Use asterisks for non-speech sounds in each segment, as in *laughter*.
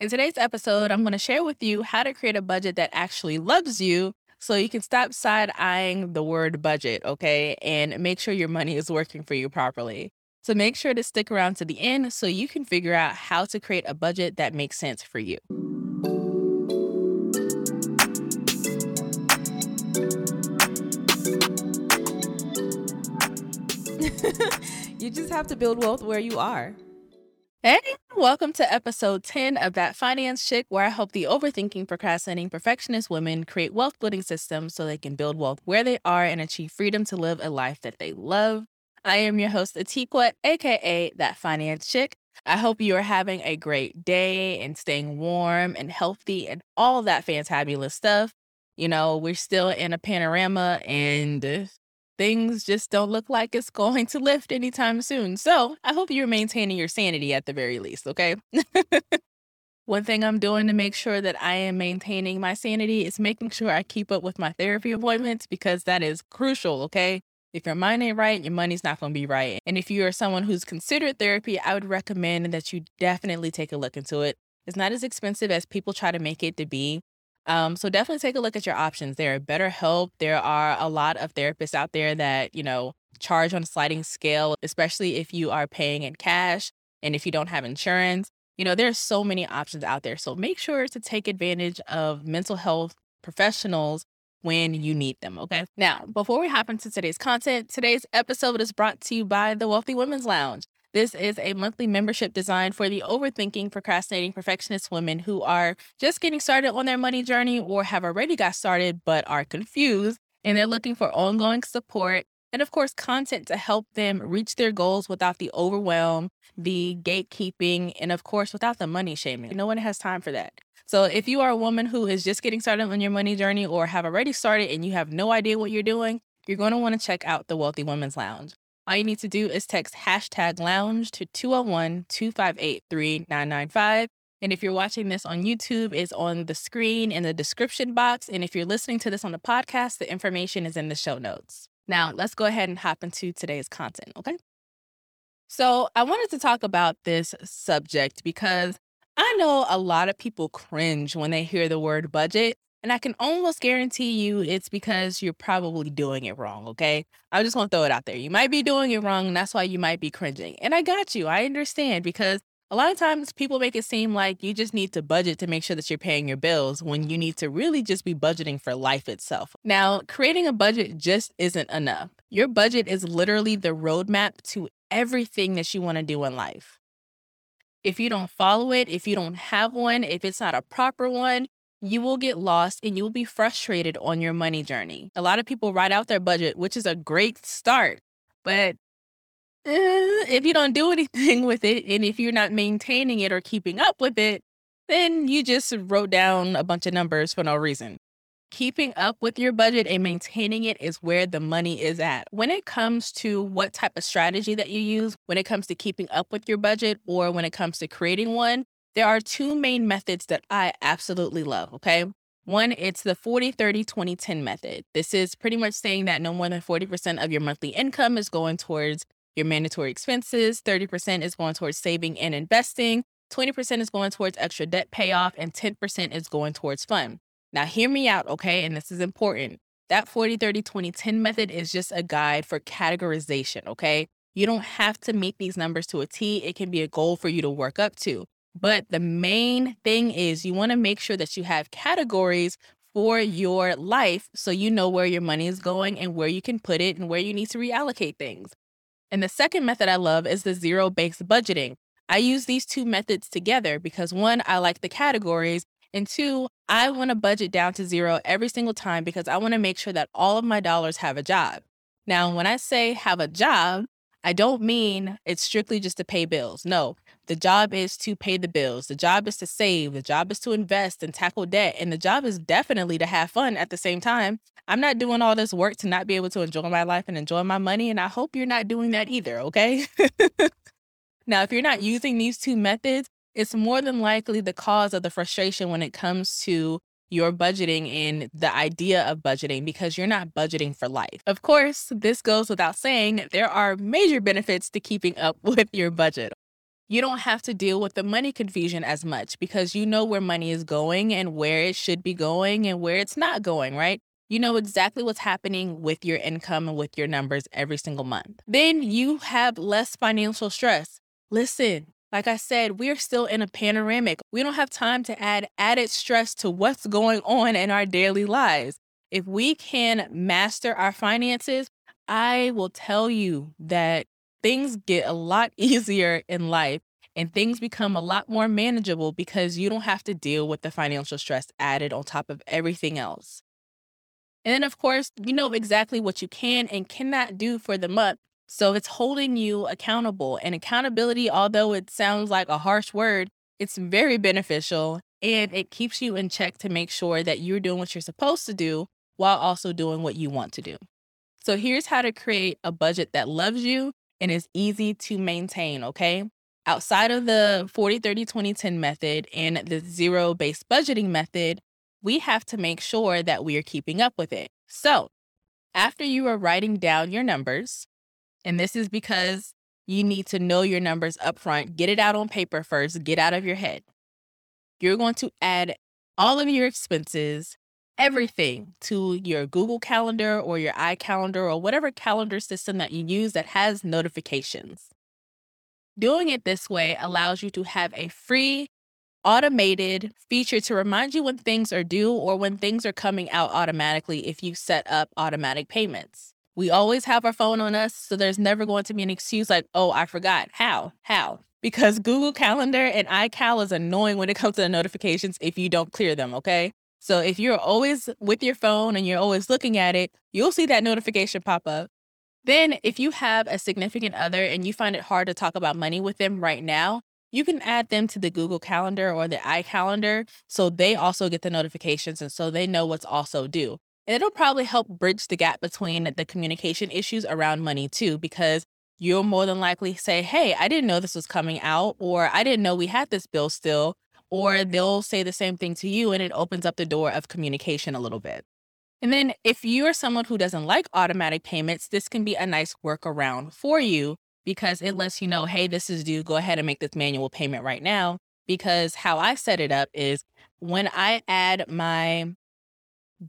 In today's episode, I'm going to share with you how to create a budget that actually loves you so you can stop side eyeing the word budget, okay? And make sure your money is working for you properly. So make sure to stick around to the end so you can figure out how to create a budget that makes sense for you. *laughs* you just have to build wealth where you are. Hey, welcome to episode 10 of That Finance Chick, where I help the overthinking, procrastinating, perfectionist women create wealth building systems so they can build wealth where they are and achieve freedom to live a life that they love. I am your host, Atiqua, aka That Finance Chick. I hope you are having a great day and staying warm and healthy and all that fantabulous stuff. You know, we're still in a panorama and things just don't look like it's going to lift anytime soon. So I hope you're maintaining your sanity at the very least, okay? *laughs* One thing I'm doing to make sure that I am maintaining my sanity is making sure I keep up with my therapy appointments because that is crucial, okay? If your mind ain't right, your money's not going to be right. And if you are someone who's considered therapy, I would recommend that you definitely take a look into it. It's not as expensive as people try to make it to be. Um, so definitely take a look at your options. There are BetterHelp. There are a lot of therapists out there that, you know, charge on a sliding scale, especially if you are paying in cash and if you don't have insurance. You know, there's so many options out there. So make sure to take advantage of mental health professionals when you need them. Okay. Now, before we hop into today's content, today's episode is brought to you by the Wealthy Women's Lounge. This is a monthly membership designed for the overthinking, procrastinating perfectionist women who are just getting started on their money journey or have already got started but are confused and they're looking for ongoing support and, of course, content to help them reach their goals without the overwhelm, the gatekeeping, and, of course, without the money shaming. No one has time for that. So, if you are a woman who is just getting started on your money journey or have already started and you have no idea what you're doing, you're going to want to check out the Wealthy Women's Lounge. All you need to do is text hashtag lounge to 201 258 3995. And if you're watching this on YouTube, it's on the screen in the description box. And if you're listening to this on the podcast, the information is in the show notes. Now, let's go ahead and hop into today's content, okay? So, I wanted to talk about this subject because I know a lot of people cringe when they hear the word budget. And I can almost guarantee you it's because you're probably doing it wrong, okay? I just want to throw it out there. You might be doing it wrong, and that's why you might be cringing. And I got you. I understand because a lot of times people make it seem like you just need to budget to make sure that you're paying your bills when you need to really just be budgeting for life itself. Now, creating a budget just isn't enough. Your budget is literally the roadmap to everything that you want to do in life. If you don't follow it, if you don't have one, if it's not a proper one, you will get lost and you will be frustrated on your money journey. A lot of people write out their budget, which is a great start, but eh, if you don't do *laughs* anything with it and if you're not maintaining it or keeping up with it, then you just wrote down a bunch of numbers for no reason. Keeping up with your budget and maintaining it is where the money is at. When it comes to what type of strategy that you use, when it comes to keeping up with your budget, or when it comes to creating one, there are two main methods that I absolutely love, okay? One, it's the 40 30 20 10 method. This is pretty much saying that no more than 40% of your monthly income is going towards your mandatory expenses, 30% is going towards saving and investing, 20% is going towards extra debt payoff, and 10% is going towards fun. Now, hear me out, okay? And this is important. That 40 30 20 10 method is just a guide for categorization, okay? You don't have to meet these numbers to a T. It can be a goal for you to work up to. But the main thing is you want to make sure that you have categories for your life so you know where your money is going and where you can put it and where you need to reallocate things. And the second method I love is the zero based budgeting. I use these two methods together because one, I like the categories, and two, I want to budget down to zero every single time because I want to make sure that all of my dollars have a job. Now, when I say have a job, I don't mean it's strictly just to pay bills. No, the job is to pay the bills. The job is to save. The job is to invest and tackle debt. And the job is definitely to have fun at the same time. I'm not doing all this work to not be able to enjoy my life and enjoy my money. And I hope you're not doing that either, okay? *laughs* now, if you're not using these two methods, it's more than likely the cause of the frustration when it comes to your budgeting and the idea of budgeting because you're not budgeting for life. Of course, this goes without saying, there are major benefits to keeping up *laughs* with your budget. You don't have to deal with the money confusion as much because you know where money is going and where it should be going and where it's not going, right? You know exactly what's happening with your income and with your numbers every single month. Then you have less financial stress. Listen, like I said, we're still in a panoramic. We don't have time to add added stress to what's going on in our daily lives. If we can master our finances, I will tell you that things get a lot *laughs* easier in life and things become a lot more manageable because you don't have to deal with the financial stress added on top of everything else. And then, of course, you know exactly what you can and cannot do for the month. So it's holding you accountable. And accountability, although it sounds like a harsh word, it's very beneficial and it keeps you in check to make sure that you're doing what you're supposed to do while also doing what you want to do. So here's how to create a budget that loves you and is easy to maintain, okay? Outside of the 40, 30, 20, 10 method and the zero based budgeting method, we have to make sure that we are keeping up with it. So, after you are writing down your numbers, and this is because you need to know your numbers up front, get it out on paper first, get out of your head. You're going to add all of your expenses everything to your Google Calendar or your iCalendar or whatever calendar system that you use that has notifications. Doing it this way allows you to have a free, automated feature to remind you when things are due or when things are coming out automatically if you set up automatic payments. We always have our phone on us, so there's never going to be an excuse like, oh, I forgot. How? How? *laughs* Because Google Calendar and iCal is annoying when it comes to the notifications if you don't clear them, okay? So if you're always with your phone and you're always looking at it, you'll see that notification pop up. Then, if you have a significant other and you find it hard to talk about money with them right now, you can add them to the Google Calendar or the iCalendar so they also get the notifications and so they know what's also due. And it'll probably help bridge the gap between the communication issues around money too, because you'll more than likely say, Hey, I didn't know this was coming out, or I didn't know we had this bill still or they'll say the same thing to you and it opens up the door of communication a little bit. And then if you're someone who doesn't like automatic payments, this can be a nice workaround for you because it lets you know, hey, this is due. Go ahead and make this manual payment right now. Because how I set it up is when I add my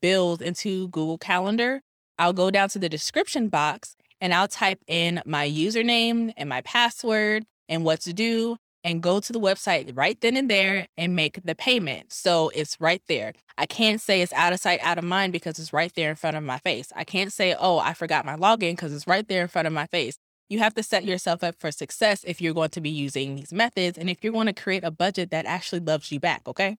bills into Google Calendar, I'll go down to the description box and I'll type in my username and my password and what's due and go to the website right then and there and make the payment. So it's right there. I can't say it's out of sight, out of mind because it's right there in front of my face. I can't say, oh, I forgot my login because it's right there in front of my face. You have to set yourself up for success if you're going to be using these methods and if you're going to create a budget that actually loves you back, okay?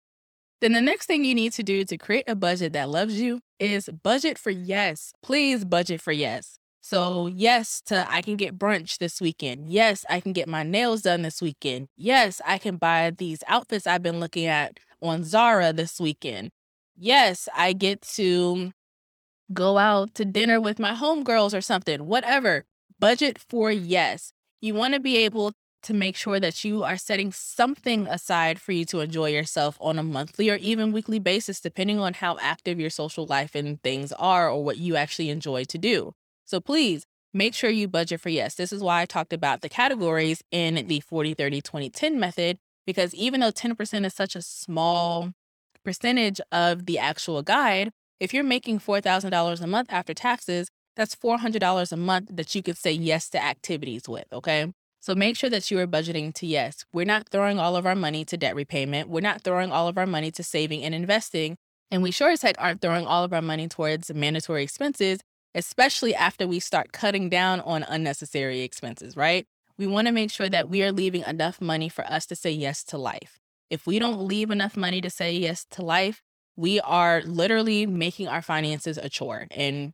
Then the next thing you need to do to create a budget that loves you is budget for yes. Please budget for yes. So, yes, to I can get brunch this weekend. Yes, I can get my nails done this weekend. Yes, I can buy these outfits I've been looking at on Zara this weekend. Yes, I get to go out to dinner with my homegirls or something, whatever. Budget for yes. You want to be able to make sure that you are setting something aside for you to enjoy yourself on a monthly or even weekly basis, depending on how active your social life and things are or what you actually enjoy to do. So please make sure you budget for yes. This is why I talked about the categories in the 40, 30, 20, 10 method, because even though 10% is such a small percentage of the actual guide, if you're making $4,000 a month after taxes, that's $400 a month that you could say yes to activities with, okay? So make sure that you are budgeting to yes. We're not throwing all of our money to debt repayment. We're not throwing all of our money to saving and investing. And we sure as heck aren't throwing all of our money towards mandatory expenses especially after we start cutting down on unnecessary expenses, right? We want to make sure that we are leaving enough money for us to say yes to life. If we don't leave enough money to say yes to life, we are literally making our finances a chore. And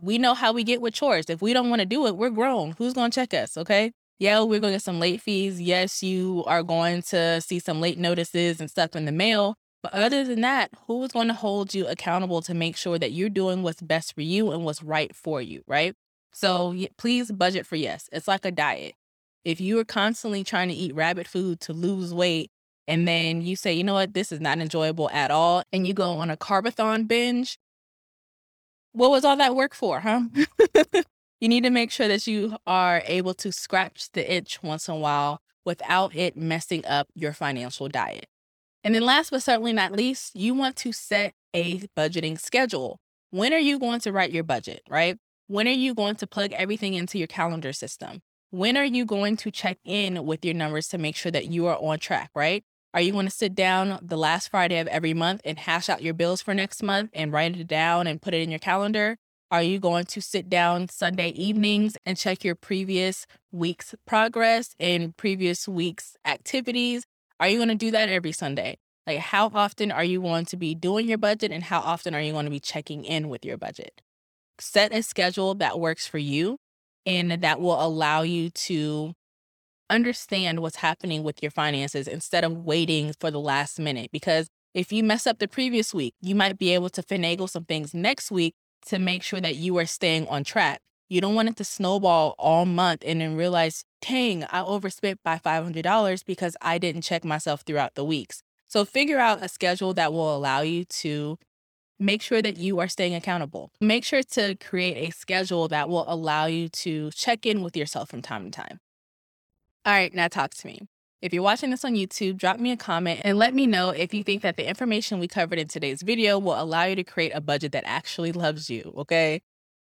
we know how we get with chores. If we don't want to do it, we're grown. Who's going to check us? Okay. Yeah, we're going to get some late fees. Yes, you are going to see some late notices and stuff in the mail. But other than that, who is going to hold you accountable to make sure that you're doing what's best for you and what's right for you, right? So please budget for yes. It's like a diet. If you are constantly trying to eat rabbit food to lose weight, and then you say, you know what, this is not enjoyable at all, and you go on a carbathon binge, what was all that work for, huh? *laughs* you need to make sure that you are able to scratch the itch once in a while without it messing up your financial diet. And then, last but certainly not least, you want to set a budgeting schedule. When are you going to write your budget, right? When are you going to plug everything into your calendar system? When are you going to check in with your numbers to make sure that you are on track, right? Are you going to sit down the last Friday of every month and hash out your bills for next month and write it down and put it in your calendar? Are you going to sit down Sunday evenings and check your previous week's progress and previous week's activities? Are you going to do that every Sunday? Like, how often are you going to be doing your budget and how often are you going to be checking in with your budget? Set a schedule that works for you and that will allow you to understand what's happening with your finances instead of waiting for the last minute. Because if you mess up the previous week, you might be able to finagle some things next week to make sure that you are staying on track. You don't want it to snowball all month and then realize, dang, I overspent by $500 because I didn't check myself throughout the weeks. So figure out a schedule that will allow you to make sure that you are staying accountable. Make sure to create a schedule that will allow you to check in with yourself from time to time. All right, now talk to me. If you're watching this on YouTube, drop me a comment and let me know if you think that the information we covered in today's video will allow you to create a budget that actually loves you, okay?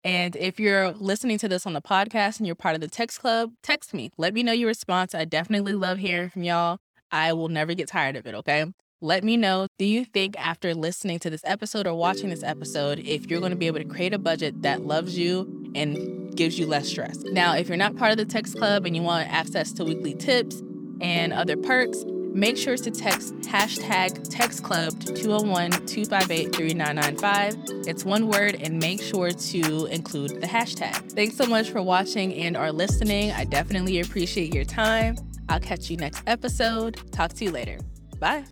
And if you're listening to this on the podcast and you're part of the text club, text me. Let me know your response. I definitely love hearing from y'all. I will never get tired of it, okay? Let me know do you think after listening to this episode or watching this episode, if you're going to be able to create a budget that loves you and gives you less stress? Now, if you're not part of the text club and you want access to weekly tips, and other perks, make sure to text hashtag text club to 201 258 3995. It's one word and make sure to include the hashtag. Thanks so much for watching and are listening. I definitely appreciate your time. I'll catch you next episode. Talk to you later. Bye.